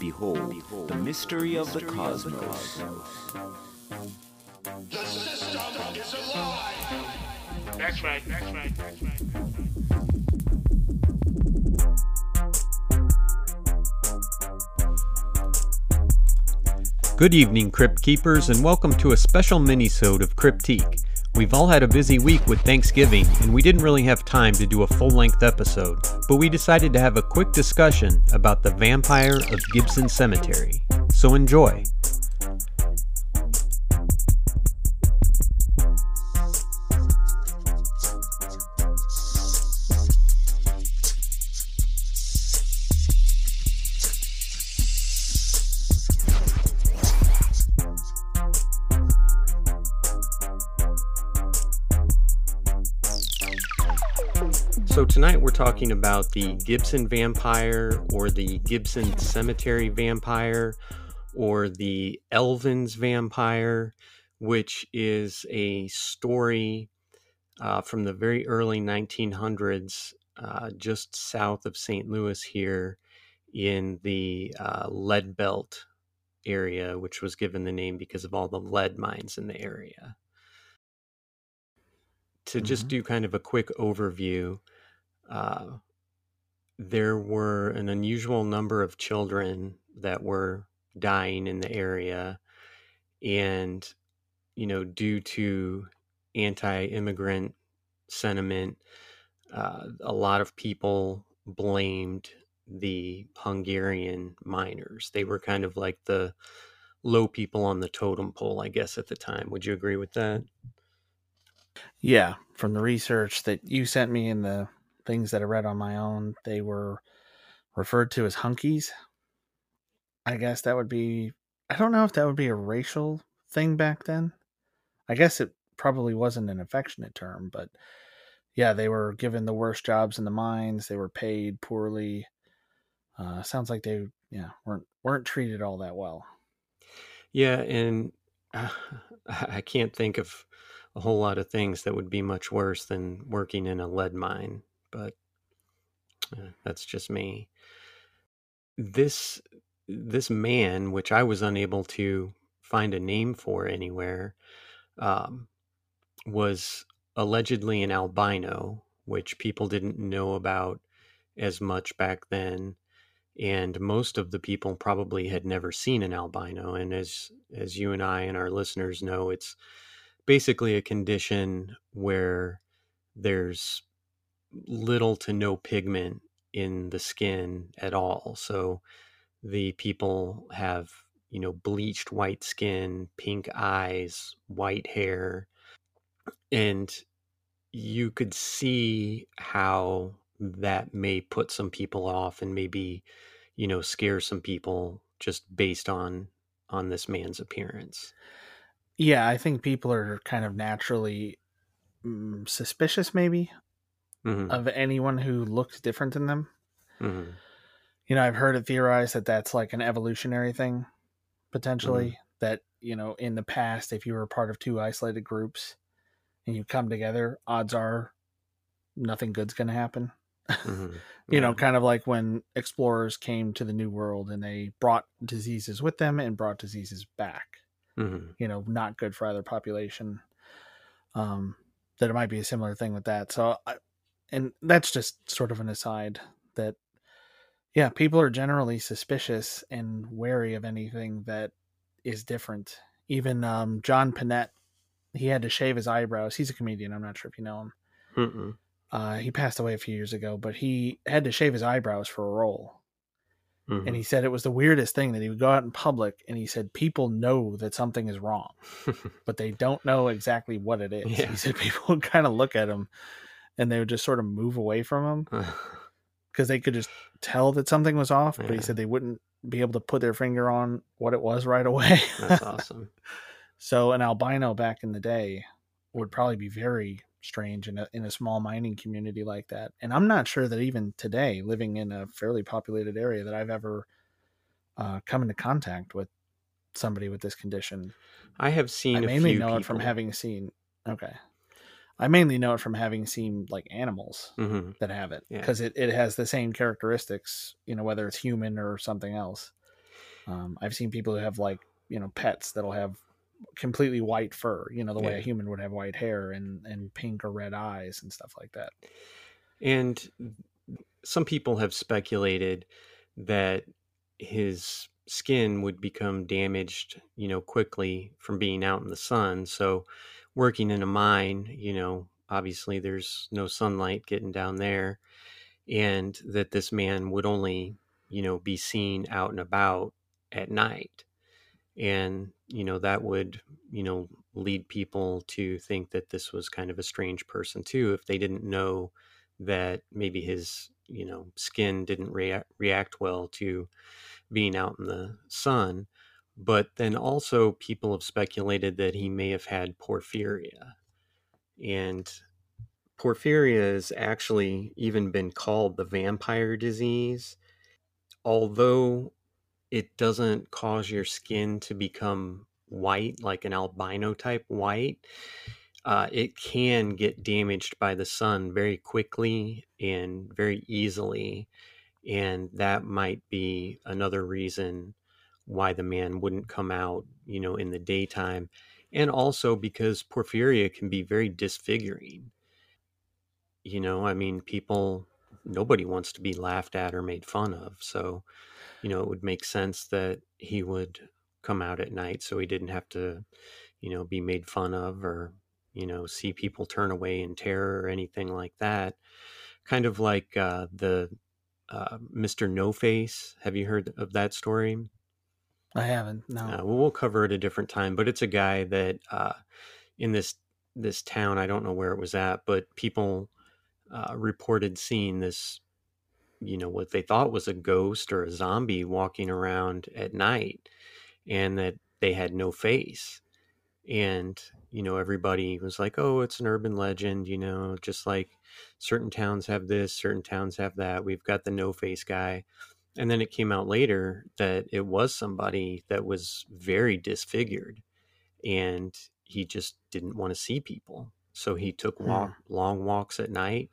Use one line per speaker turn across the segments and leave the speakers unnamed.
Behold, the mystery of the cosmos.
The system is alive!
That's right, that's right, that's right.
Good evening, Crypt Keepers, and welcome to a special mini-sode of Cryptique. We've all had a busy week with Thanksgiving, and we didn't really have time to do a full-length episode, but we decided to have a quick discussion about the vampire of Gibson Cemetery. So enjoy. Talking about the Gibson vampire or the Gibson Cemetery vampire or the Elvins vampire, which is a story uh, from the very early 1900s, uh, just south of St. Louis here in the uh, Lead Belt area, which was given the name because of all the lead mines in the area. To just
Mhm.
do kind of a quick overview, uh, there were an unusual number of children that were dying in the area. And, you know, due to anti immigrant sentiment, uh, a lot of people blamed the Hungarian miners. They were kind of like the low people on the totem pole, I guess, at the time. Would you agree with that?
Yeah, from the research that you sent me in the things that I read on my own, they were referred to as hunkies. I guess that would be, I don't know if that would be a racial thing back then. I guess it probably wasn't an affectionate term, but yeah, they were given the worst jobs in the mines. They were paid poorly. Uh, sounds like they, yeah, weren't weren't treated all that well.
Yeah, and uh, I can't think of a whole lot of things that would be much worse than working in a lead mine, but uh, that's just me. This this man, which I was unable to find a name for anywhere, um, was allegedly an albino, which people didn't know about as much back then and most of the people probably had never seen an albino and as as you and I and our listeners know it's basically a condition where there's little to no pigment in the skin at all. So the people have you know bleached white skin pink eyes white hair and you could see how that may put some people off and maybe you know scare some people just based on on this man's appearance.
Yeah, I think people are kind of naturally mm, suspicious, maybe,
hmm
of anyone who looks different than them.
hmm
You know, I've heard it theorized that that's like an evolutionary thing, potentially. That, you know, in the past, if you were part of two isolated groups and you come together, odds are nothing good's going to happen.
hmm
You know, kind of like when explorers came to the New World and they brought diseases with them and brought diseases back.
hmm
you know not good for either population um that it might be a similar thing with that so I, and that's just sort of an aside that yeah people are generally suspicious and wary of anything that is different even um john Pinette he had to shave his eyebrows he's a comedian i'm not sure if you know him uh he passed away a few years ago but he had to shave his eyebrows for a role
Mhm.
and he said it was the weirdest thing that he would go out in public and he said people know that something is wrong but they don't know exactly what it is.
Yeah.
He said people kind of look at him and they would just sort of move away from him because they could just tell that something was off. But
Yeah.
he said they wouldn't be able to put their finger on what it was right away.
that's awesome
so an albino back in the day would probably be very strange in a in a small mining community like that. And I'm not sure that even today, living in a fairly populated area, that I've ever uh, come into contact with somebody with this condition.
i have seen
I mainly
few
know it from having seen. Okay, I mainly know it from having seen like animals
Mhm.
that have it
Yeah.
because it, it has the same characteristics. You know, whether it's human or something else. Um, I've seen people who have like you know pets that'll have completely white fur, you know, the way
Yeah.
a human would have white hair and and pink or red eyes and stuff like that.
And some people have speculated that his skin would become damaged, you know, quickly from being out in the sun. So, working in a mine, you know, obviously there's no sunlight getting down there, and that this man would only, you know, be seen out and about at night. And, you know, that would, you know, lead people to think that this was kind of a strange person too if they didn't know that maybe his you know skin didn't rea- react well to being out in the sun but then also people have speculated that he may have had porphyria and porphyria has actually even been called the vampire disease although it doesn't cause your skin to become white like an albino type white uh, it can get damaged by the sun very quickly and very easily. And that might be another reason why the man wouldn't come out, you know, in the daytime. And also because porphyria can be very disfiguring. You know, I mean, people, nobody wants to be laughed at or made fun of. So, you know, it would make sense that he would come out at night so he didn't have to, you know, be made fun of or you know, see people turn away in terror or anything like that. Kind of like uh, the uh, Mr. No Face. Have you heard of that story?
I haven't. No.
Uh, well, we'll cover it a different time. But it's a guy that uh, in this this town, I don't know where it was at, but people uh, reported seeing this, you know, what they thought was a ghost or a zombie walking around at night, and that they had no face. And you know, everybody was like, "Oh, it's an urban legend," you know, just like certain towns have this, certain towns have that. We've got the no face guy. And then it came out later that it was somebody that was very disfigured and he just didn't want to see people. So he took hmm. walk, long walks at night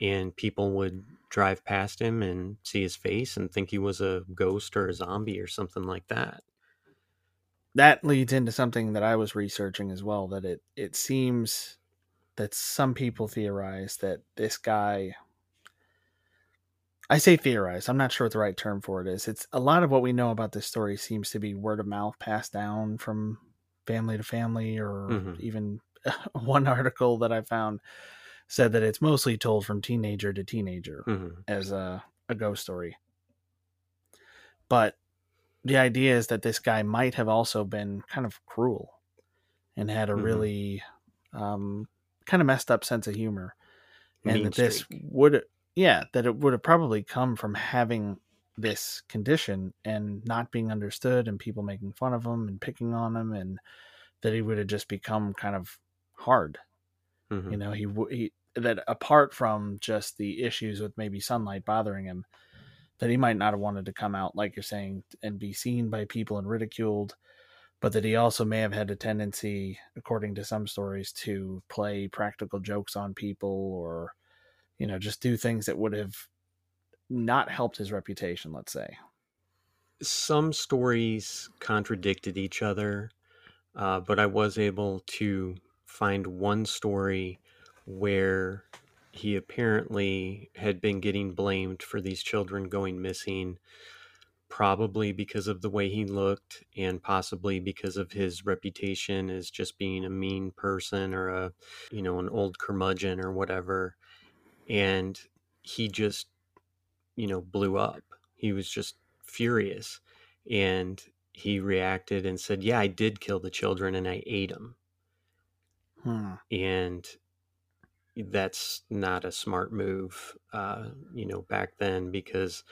and people would drive past him and see his face and think he was a ghost or a zombie or something like that.
that leads into something that I was researching as well. That it it seems that some people theorize that this guy. I say theorize. I'm not sure what the right term for it is. It's a lot of what we know about this story seems to be word of mouth passed down from family to family, or
Mhm.
even one article that I found said that it's mostly told from teenager to teenager
Mhm.
as a, a ghost story. But the idea is that this guy might have also been kind of cruel and had a
Mhm.
really um, kind of messed up sense of humor. And
Mean
that this
streak.
would, yeah, that it would have probably come from having this condition and not being understood and people making fun of him and picking on him and that he would have just become kind of hard
Mhm.
you know he, he that apart from just the issues with maybe sunlight bothering him that he might not have wanted to come out like you're saying and be seen by people and ridiculed but that he also may have had a tendency according to some stories to play practical jokes on people or you know just do things that would have not helped his reputation let's say
some stories contradicted each other, uh, but I was able to find one story where he apparently had been getting blamed for these children going missing, probably because of the way he looked, and possibly because of his reputation as just being a mean person or a, you know, an old curmudgeon or whatever. And he just, you know, blew up. He was just furious and he reacted and said, "Yeah, I did kill the children and I ate them."
hmm.
And that's not a smart move, uh, you know, back then because,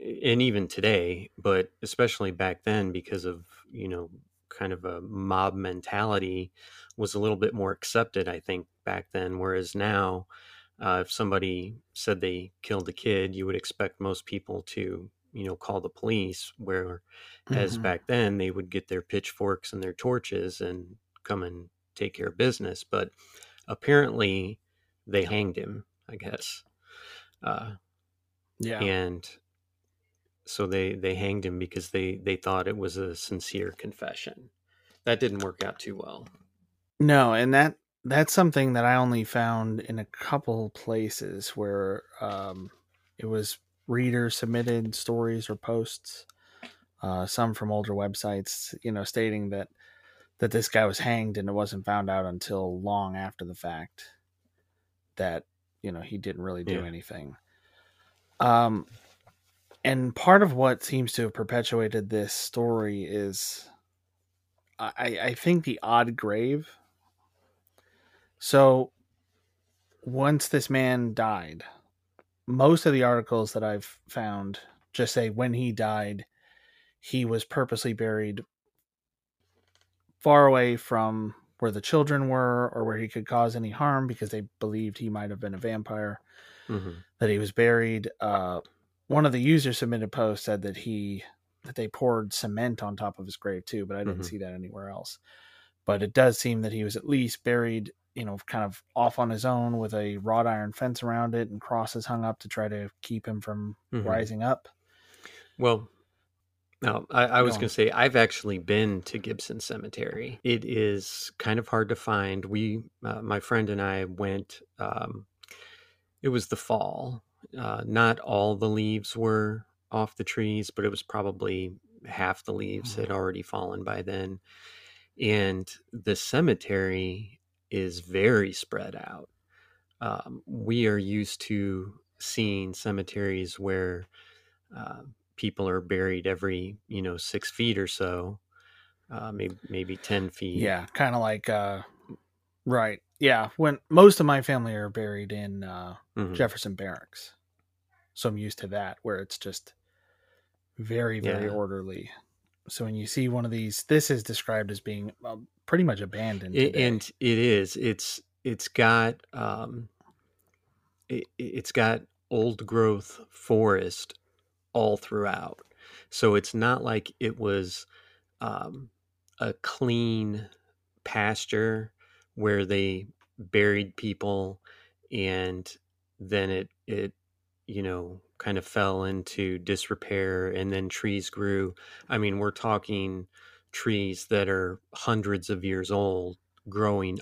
and even today, but especially back then because of you know, kind of a mob mentality was a little bit more accepted, I think, back then. Whereas now, uh, if somebody said they killed a kid, you would expect most people to, you know, call the police. Where, as
Mhm.
back then, they would get their pitchforks and their torches and come and take care of business. But apparently, they hanged him. I guess, uh,
yeah
and so they they hanged him because they they thought it was a sincere confession. That didn't work out too well.
No, and that that's something that I only found in a couple places where um, it was reader submitted stories or posts, uh, some from older websites, you know, stating that that this guy was hanged and it wasn't found out until long after the fact that you know he didn't really do
Yeah.
anything. Um, and part of what seems to have perpetuated this story is, I, I think the odd grave. So, once this man died, most of the articles that I've found just say when he died, he was purposely buried far away from where the children were or where he could cause any harm because they believed he might have been a vampire
hmm
that he was buried. Uh, one of the user submitted posts said that he that they poured cement on top of his grave too, but I didn't
Mhm.
see that anywhere else. But it does seem that he was at least buried, you know, kind of off on his own with a wrought iron fence around it and crosses hung up to try to keep him from
Mhm.
rising up.
Well, no, I, I was going to say I've actually been to Gibson Cemetery. It is kind of hard to find. We, uh, my friend and I, went. Um, it was the fall. Uh, not all the leaves were off the trees, but it was probably half the leaves had already fallen by then. And the cemetery is very spread out. Um, we are used to seeing cemeteries where uh, people are buried every you know six feet or so, uh, maybe maybe ten feet.
Yeah, kind of like uh right. Yeah, when most of my family are buried in uh
Mhm.
Jefferson Barracks. So I'm used to that where it's just very very
Yeah.
orderly. So when you see one of these this is described as being um, pretty much abandoned
It- and it is. It's it's got um, it, it's got old growth forest all throughout. So it's not like it was um, a clean pasture where they buried people and then it it you know kind of fell into disrepair and then trees grew. I mean, we're talking trees that are hundreds of years old growing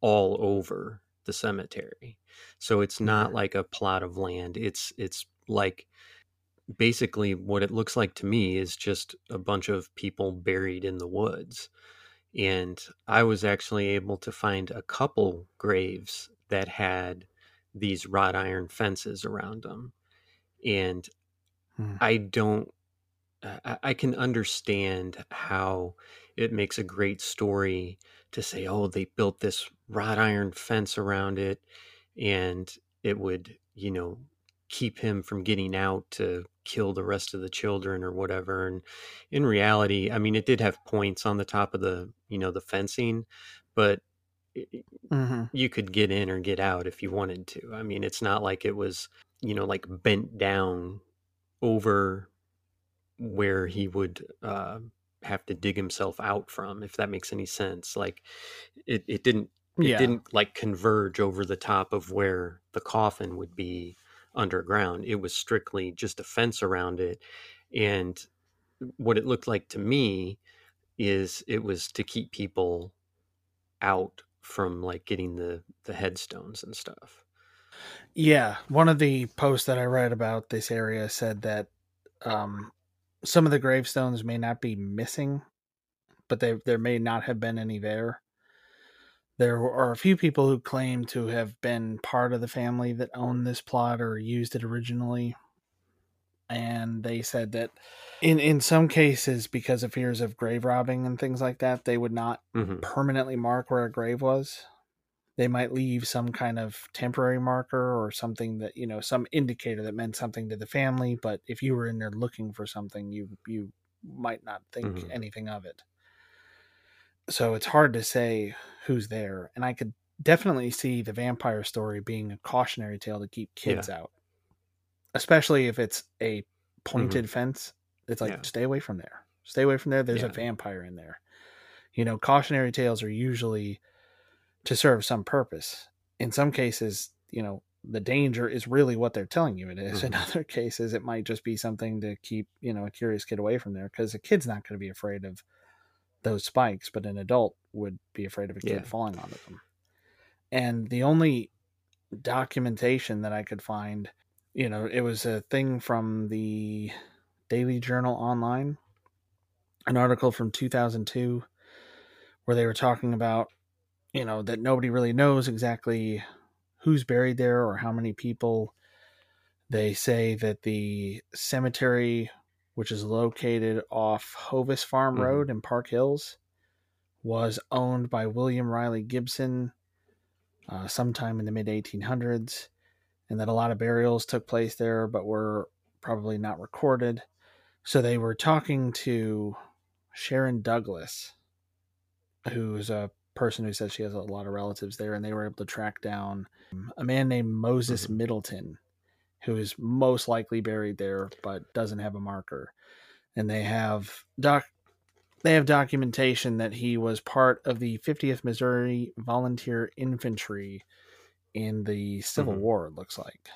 all over the cemetery. So it's not mm-hmm. like a plot of land. It's it's like basically what it looks like to me is just a bunch of people buried in the woods. And I was actually able to find a couple graves that had these wrought iron fences around them. And
Hmm.
I don't I, I can understand how it makes a great story to say, oh, they built this wrought iron fence around it and it would, you know, keep him from getting out to kill the rest of the children or whatever. And in reality, I mean, it did have points on the top of the, you know, the fencing, but
Mhm.
you could get in or get out if you wanted to. I mean, it's not like it was, you know, like bent down over where he would uh, have to dig himself out from, if that makes any sense. Like it, it didn't, it
Yeah.
didn't like converge over the top of where the coffin would be underground. It was strictly just a fence around it. And what it looked like to me is it was to keep people out from like getting the the headstones and stuff.
Yeah, one of the posts that I read about this area said that um, some of the gravestones may not be missing, but they there may not have been any there. There are a few people who claim to have been part of the family that owned this plot or used it originally, and they said that in in some cases, because of fears of grave robbing and things like that, they would not
hmm
permanently mark where a grave was. They might leave some kind of temporary marker or something that you know, some indicator that meant something to the family. But if you were in there looking for something, you you might not think
Mhm.
anything of it. So it's hard to say who's there, and I could definitely see the vampire story being a cautionary tale to keep kids out, especially if it's a pointed fence. It's like
Yeah.
stay away from there. Stay away from there. There's a vampire in there. You know, cautionary tales are usually to serve some purpose. In some cases, you know, the danger is really what they're telling you it is. In
Mhm.
other cases, it might just be something to keep you know a curious kid away from there because a kid's not going to be afraid of those spikes, but an adult would be afraid of a kid
Yeah.
falling onto them. And the only documentation that I could find, you know, it was a thing from the Daily Journal Online, an article from 2002 where they were talking about, you know, that nobody really knows exactly who's buried there or how many people. They say that the cemetery, which is located off Hovis Farm
Mhm.
Road in Park Hills, was owned by William Riley Gibson uh, sometime in the mid 1800s, and that a lot of burials took place there but were probably not recorded. So they were talking to Sharon Douglas, who's a person who says she has a lot of relatives there, and they were able to track down a man named Moses
Mhm.
Middleton, who is most likely buried there but doesn't have a marker. And they have doc they have documentation that he was part of the 50th Missouri Volunteer Infantry in the Civil
Mhm.
War, it looks like.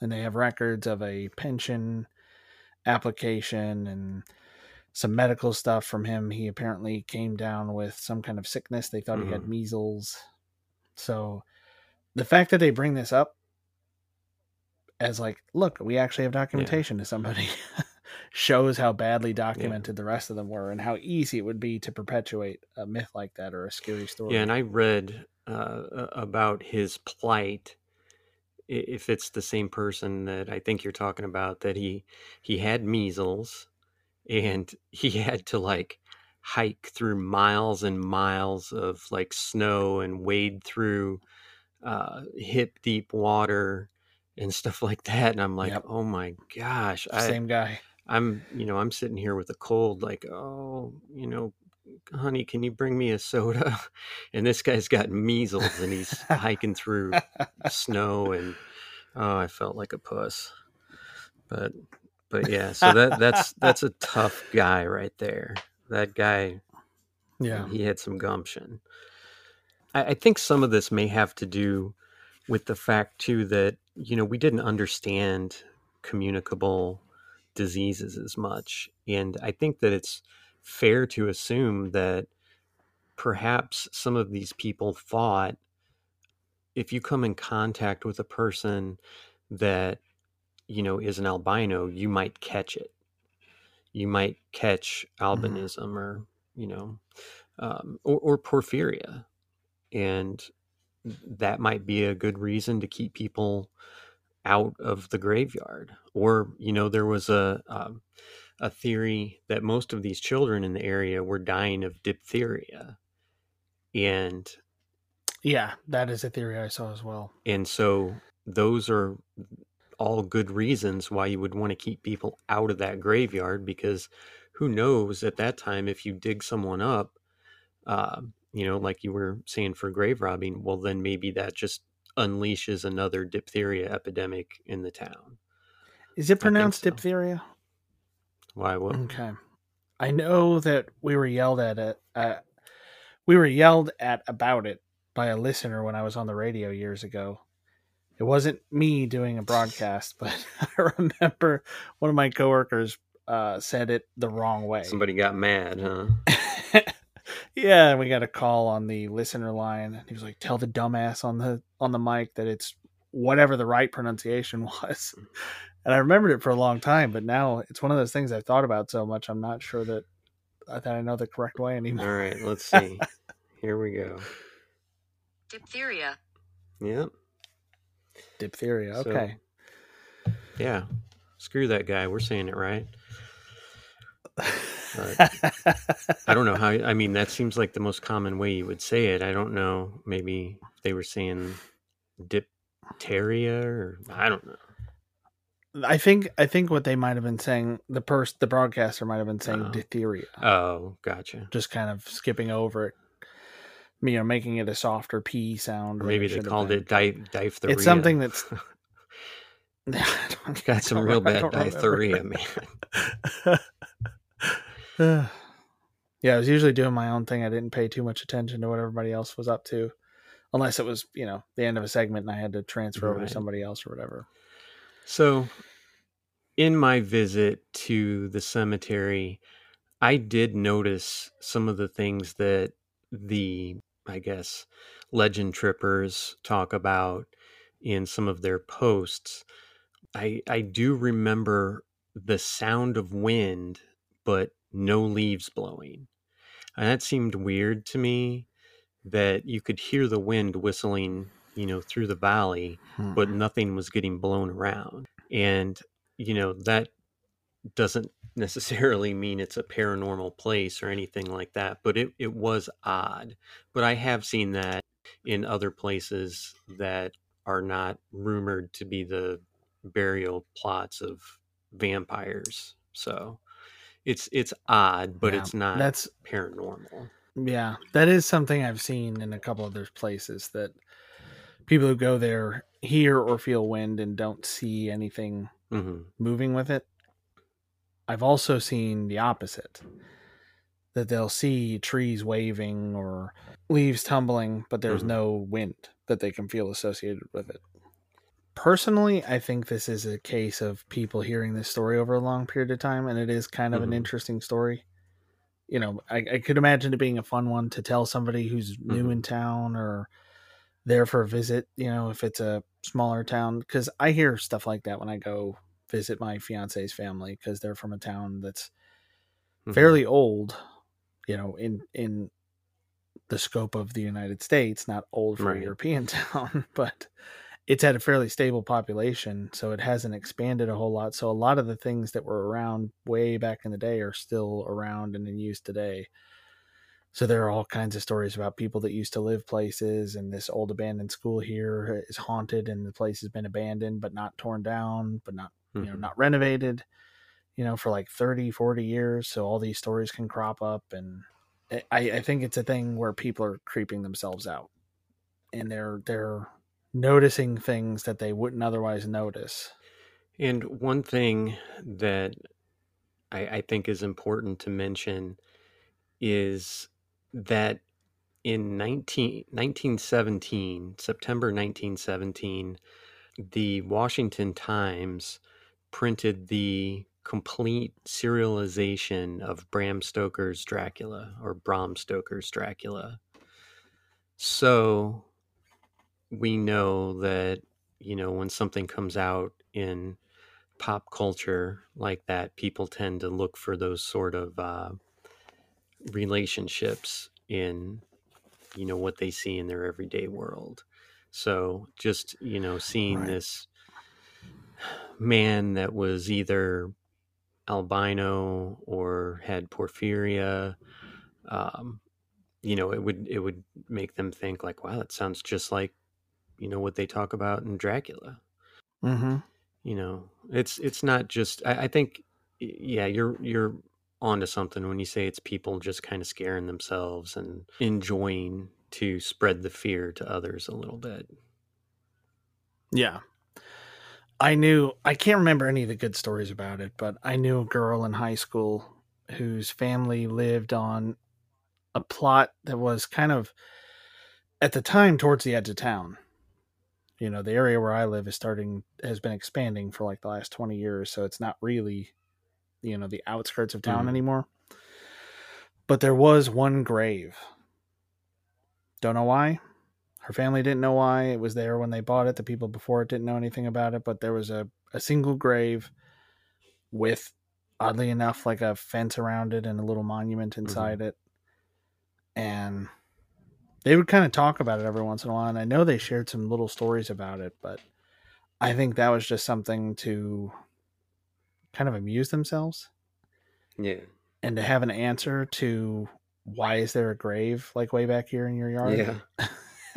And they have records of a pension application and some medical stuff from him. He apparently came down with some kind of sickness. They thought he had
Mhm.
measles. So the fact that they bring this up as like, look, we actually have documentation to somebody shows how badly documented the rest of them were and how easy it would be to perpetuate a myth like that or a scary story.
Yeah, and I read uh, about his plight. If it's the same person that I think you're talking about, that he he had measles, and he had to like hike through miles and miles of like snow and wade through uh, hip deep water and stuff like that. And I'm like,
Yep.
oh my gosh, I,
Same guy.
I'm, you know, I'm sitting here with a cold, like, oh, you know, honey, can you bring me a soda? And this guy's got measles and he's hiking through snow and oh, I felt like a puss. But but yeah, so that that's that's a tough guy right there. That guy
Yeah.
he had some gumption. I, I think some of this may have to do with the fact too that you know we didn't understand communicable diseases as much, and I think that it's fair to assume that perhaps some of these people thought if you come in contact with a person that you know is an albino, you might catch it. You might catch albinism or you know um, or, or porphyria, and that might be a good reason to keep people out of the graveyard. Or you know there was a um, a theory that most of these children in the area were dying of diphtheria, and
Yeah, that is a theory I saw as well.
and so those are all good reasons why you would want to keep people out of that graveyard because who knows at that time if you dig someone up, uh, you know, like you were saying for grave robbing, well, then maybe that just unleashes another diphtheria epidemic in the town.
Is it pronounced
so.
diphtheria?
Why? What?
Okay. I know that we were yelled at it. Uh, we were yelled at about it by a listener when I was on the radio years ago. It wasn't me doing a broadcast, but I remember one of my coworkers uh, said it the wrong way.
Somebody got mad, huh?
yeah, and we got a call on the listener line. and He was like, "Tell the dumbass on the on the mic that it's whatever the right pronunciation was." And I remembered it for a long time, but now it's one of those things I've thought about so much. I'm not sure that uh, that I know the correct way anymore.
All right, let's see. Here we go.
Diphtheria.
Yep.
Diphtheria.
So-
Okay.
Yeah. Screw that guy. We're saying it right. I don't know how. I mean, that seems like the most common way you would say it. I don't know. Maybe they were saying diphtheria, or I don't know.
I think I think what they might have been saying the person the broadcaster might have been saying
Oh.
diphtheria,
Oh, gotcha.
just kind of skipping over it. You know, making it a softer p sound.
Or maybe they called it di- diphtheria.
It's something that's
got some real bad diphtheria, man.
yeah, I was usually doing my own thing. I didn't pay too much attention to what everybody else was up to. unless it was you know the end of a segment and I had to transfer over to somebody else or whatever.
So, in my visit to the cemetery, I did notice some of the things that the, I guess, legend trippers talk about in some of their posts. I I do remember the sound of wind, but no leaves blowing. And that seemed weird to me that you could hear the wind whistling, you know, through the valley,
Hmm.
but nothing was getting blown around. And, you know, that doesn't necessarily mean it's a paranormal place or anything like that, but it, it was odd. But I have seen that in other places that are not rumored to be the burial plots of vampires. So it's it's odd, but
Yeah,
it's not
that's
paranormal.
Yeah, that is something I've seen in a couple other places that people who go there hear or feel wind and don't see anything
hmm
moving with it. I've also seen the opposite that they'll see trees waving or leaves tumbling, but there's
Mhm.
no wind that they can feel associated with it. Personally, I think this is a case of people hearing this story over a long period of time, and it is kind of an
Mhm.
interesting story. You know, I, I could imagine it being a fun one to tell somebody who's new
Mhm.
in town or there for a visit, you know, if it's a smaller town. Because I hear stuff like that when I go visit my fiance's family because they're from a town that's
Mhm.
fairly old, you know, in in the scope of the United States, not old for
Right.
a European town, but it's had a fairly stable population, so it hasn't expanded a whole lot. So a lot of the things that were around way back in the day are still around and in use today. So there are all kinds of stories about people that used to live places, and this old abandoned school here is haunted, and the place has been abandoned but not torn down, but not you know
Mhm.
not renovated you know for like 30 40 years so all these stories can crop up and i i think it's a thing where people are creeping themselves out and they're they're noticing things that they wouldn't otherwise notice
And one thing that I, I think is important to mention is that in 19, 1917, September 1917, the Washington Times printed the complete serialization of Bram Stoker's Dracula or Bram Stoker's Dracula. So we know that, you know, when something comes out in pop culture like that, people tend to look for those sort of uh, relationships in, you know, what they see in their everyday world. So just, you know, seeing
Right.
this man that was either albino or had porphyria, um, you know, it would it would make them think like, wow, that sounds just like, you know, what they talk about in Dracula
mm-hmm.
you know it's it's not just I, I think yeah you're you're onto something when you say it's people just kind of scaring themselves and enjoying to spread the fear to others a little bit.
Yeah. I knew i can't remember any of the good stories about it but i knew a girl in high school whose family lived on a plot that was kind of at the time towards the edge of town. You know the area where i live is starting has been expanding for like the last 20 years so it's not really you know the outskirts of town
Mhm.
anymore. But there was one grave. Don't know why. Her family didn't know why. It was there when they bought it. The people before it didn't know anything about it. But there was a, a single grave with oddly enough like a fence around it and a little monument inside it. And they would kind of talk about it every once in a while and i know they shared some little stories about it but i think that was just something to kind of amuse themselves.
Yeah.
And to have an answer to why is there a grave like way back here in your yard?
Yeah.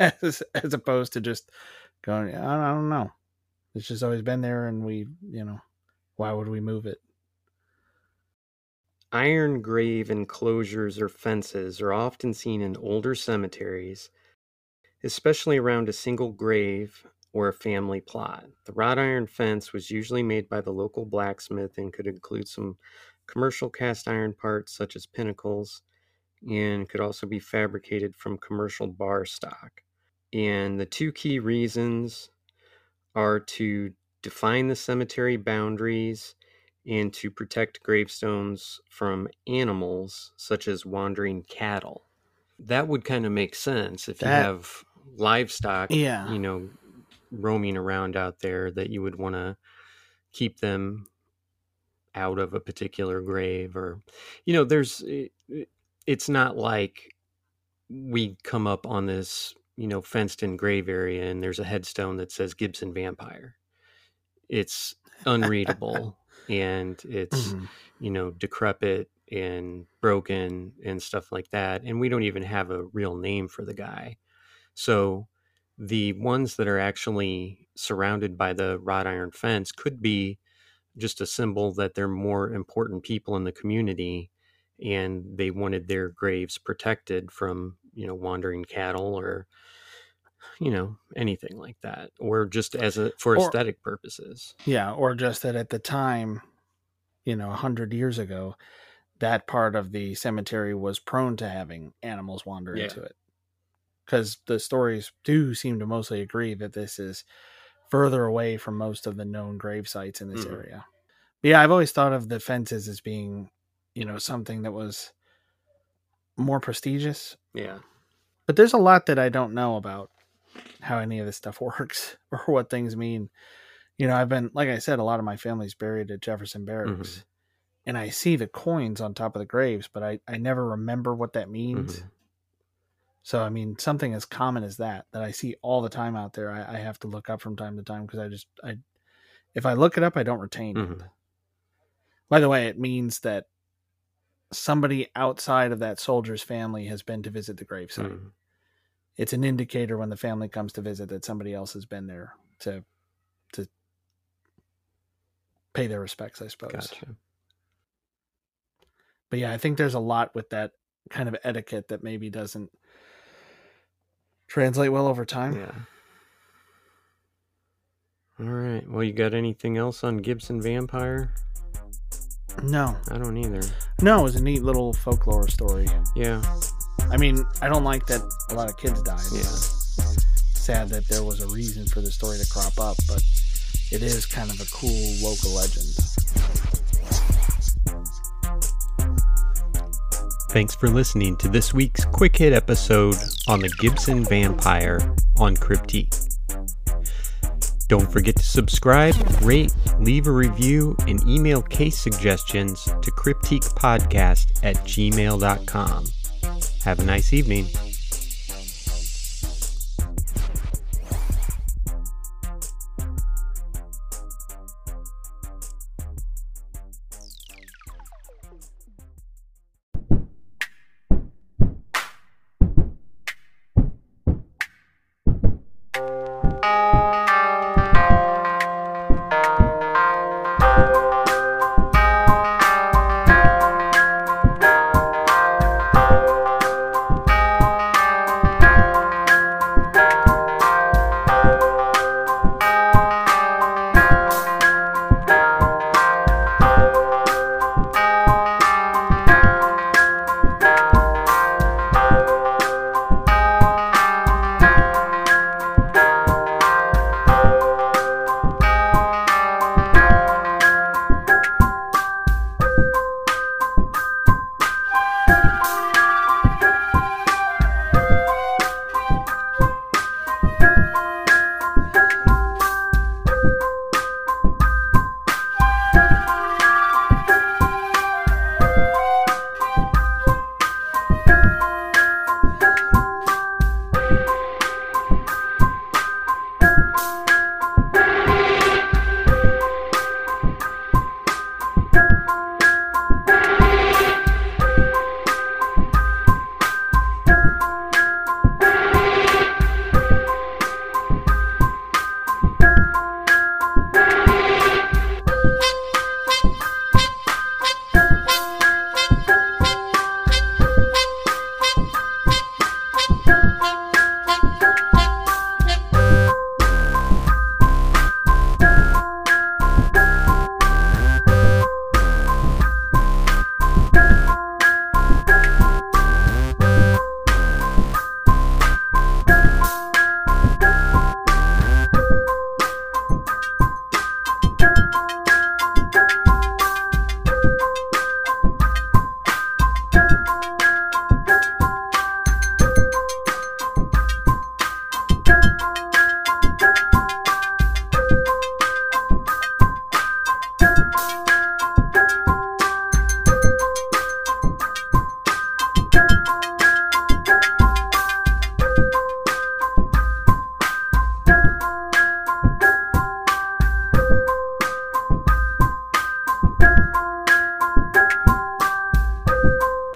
As, as opposed to just going I don't, I don't know. It's just always been there and we you know why would we move it?
Iron grave enclosures or fences are often seen in older cemeteries especially around a single grave or a family plot. The wrought iron fence was usually made by the local blacksmith and could include some commercial cast iron parts such as pinnacles and could also be fabricated from commercial bar stock. and the two key reasons are to define the cemetery boundaries and to protect gravestones from animals such as wandering cattle. That would kind of make sense if you have livestock,
Yeah.
you know, roaming around out there that you would want to keep them out of a particular grave or you know there's it- it- it's not like we come up on this you know fenced in grave area and there's a headstone that says Gibson vampire it's unreadable and it's
Mhm.
you know decrepit and broken and stuff like that and we don't even have a real name for the guy so the ones that are actually surrounded by the wrought iron fence could be just a symbol that they're more important people in the community and they wanted their graves protected from you know wandering cattle or you know anything like that or just as a for
Or-
aesthetic purposes
Yeah, or just that at the time, you know, a hundred years ago, that part of the cemetery was prone to having animals wander
Yeah.
into it. Because the stories do seem to mostly agree that this is further away from most of the known grave sites in this
Mhm.
area. But yeah, I've always thought of the fences as being, you know, something that was more prestigious.
yeah
But there's a lot that I don't know about how any of this stuff works or what things mean. You know, I've been, like I said, a lot of my family's buried at Jefferson Barracks.
Mhm.
And I see the coins on top of the graves, but I, I never remember what that means.
Mhm.
So, I mean, something as common as that, that I see all the time out there, I, I have to look up from time to time because I just, I, if I look it up, I don't retain it.
Mhm.
By the way, it means that somebody outside of that soldier's family has been to visit the gravesite.
Mhm.
It's an indicator when the family comes to visit that somebody else has been there to to pay their respects, I suppose.
gotcha
But yeah, I think there's a lot with that kind of etiquette that maybe doesn't translate well over time.
yeah all right well you got anything else on gibson vampire
No,
i don't either
no, it was a neat little folklore story.
yeah
I mean, I don't like that a lot of kids died.
yeah
Sad that there was a reason for the story to crop up, but it is kind of a cool local legend.
Thanks for listening to this week's quick hit episode on the Gibson Vampire on Cryptique. Don't forget to subscribe, rate, leave a review, and email case suggestions to cryptiquepodcast at gmail.com. Have a nice evening.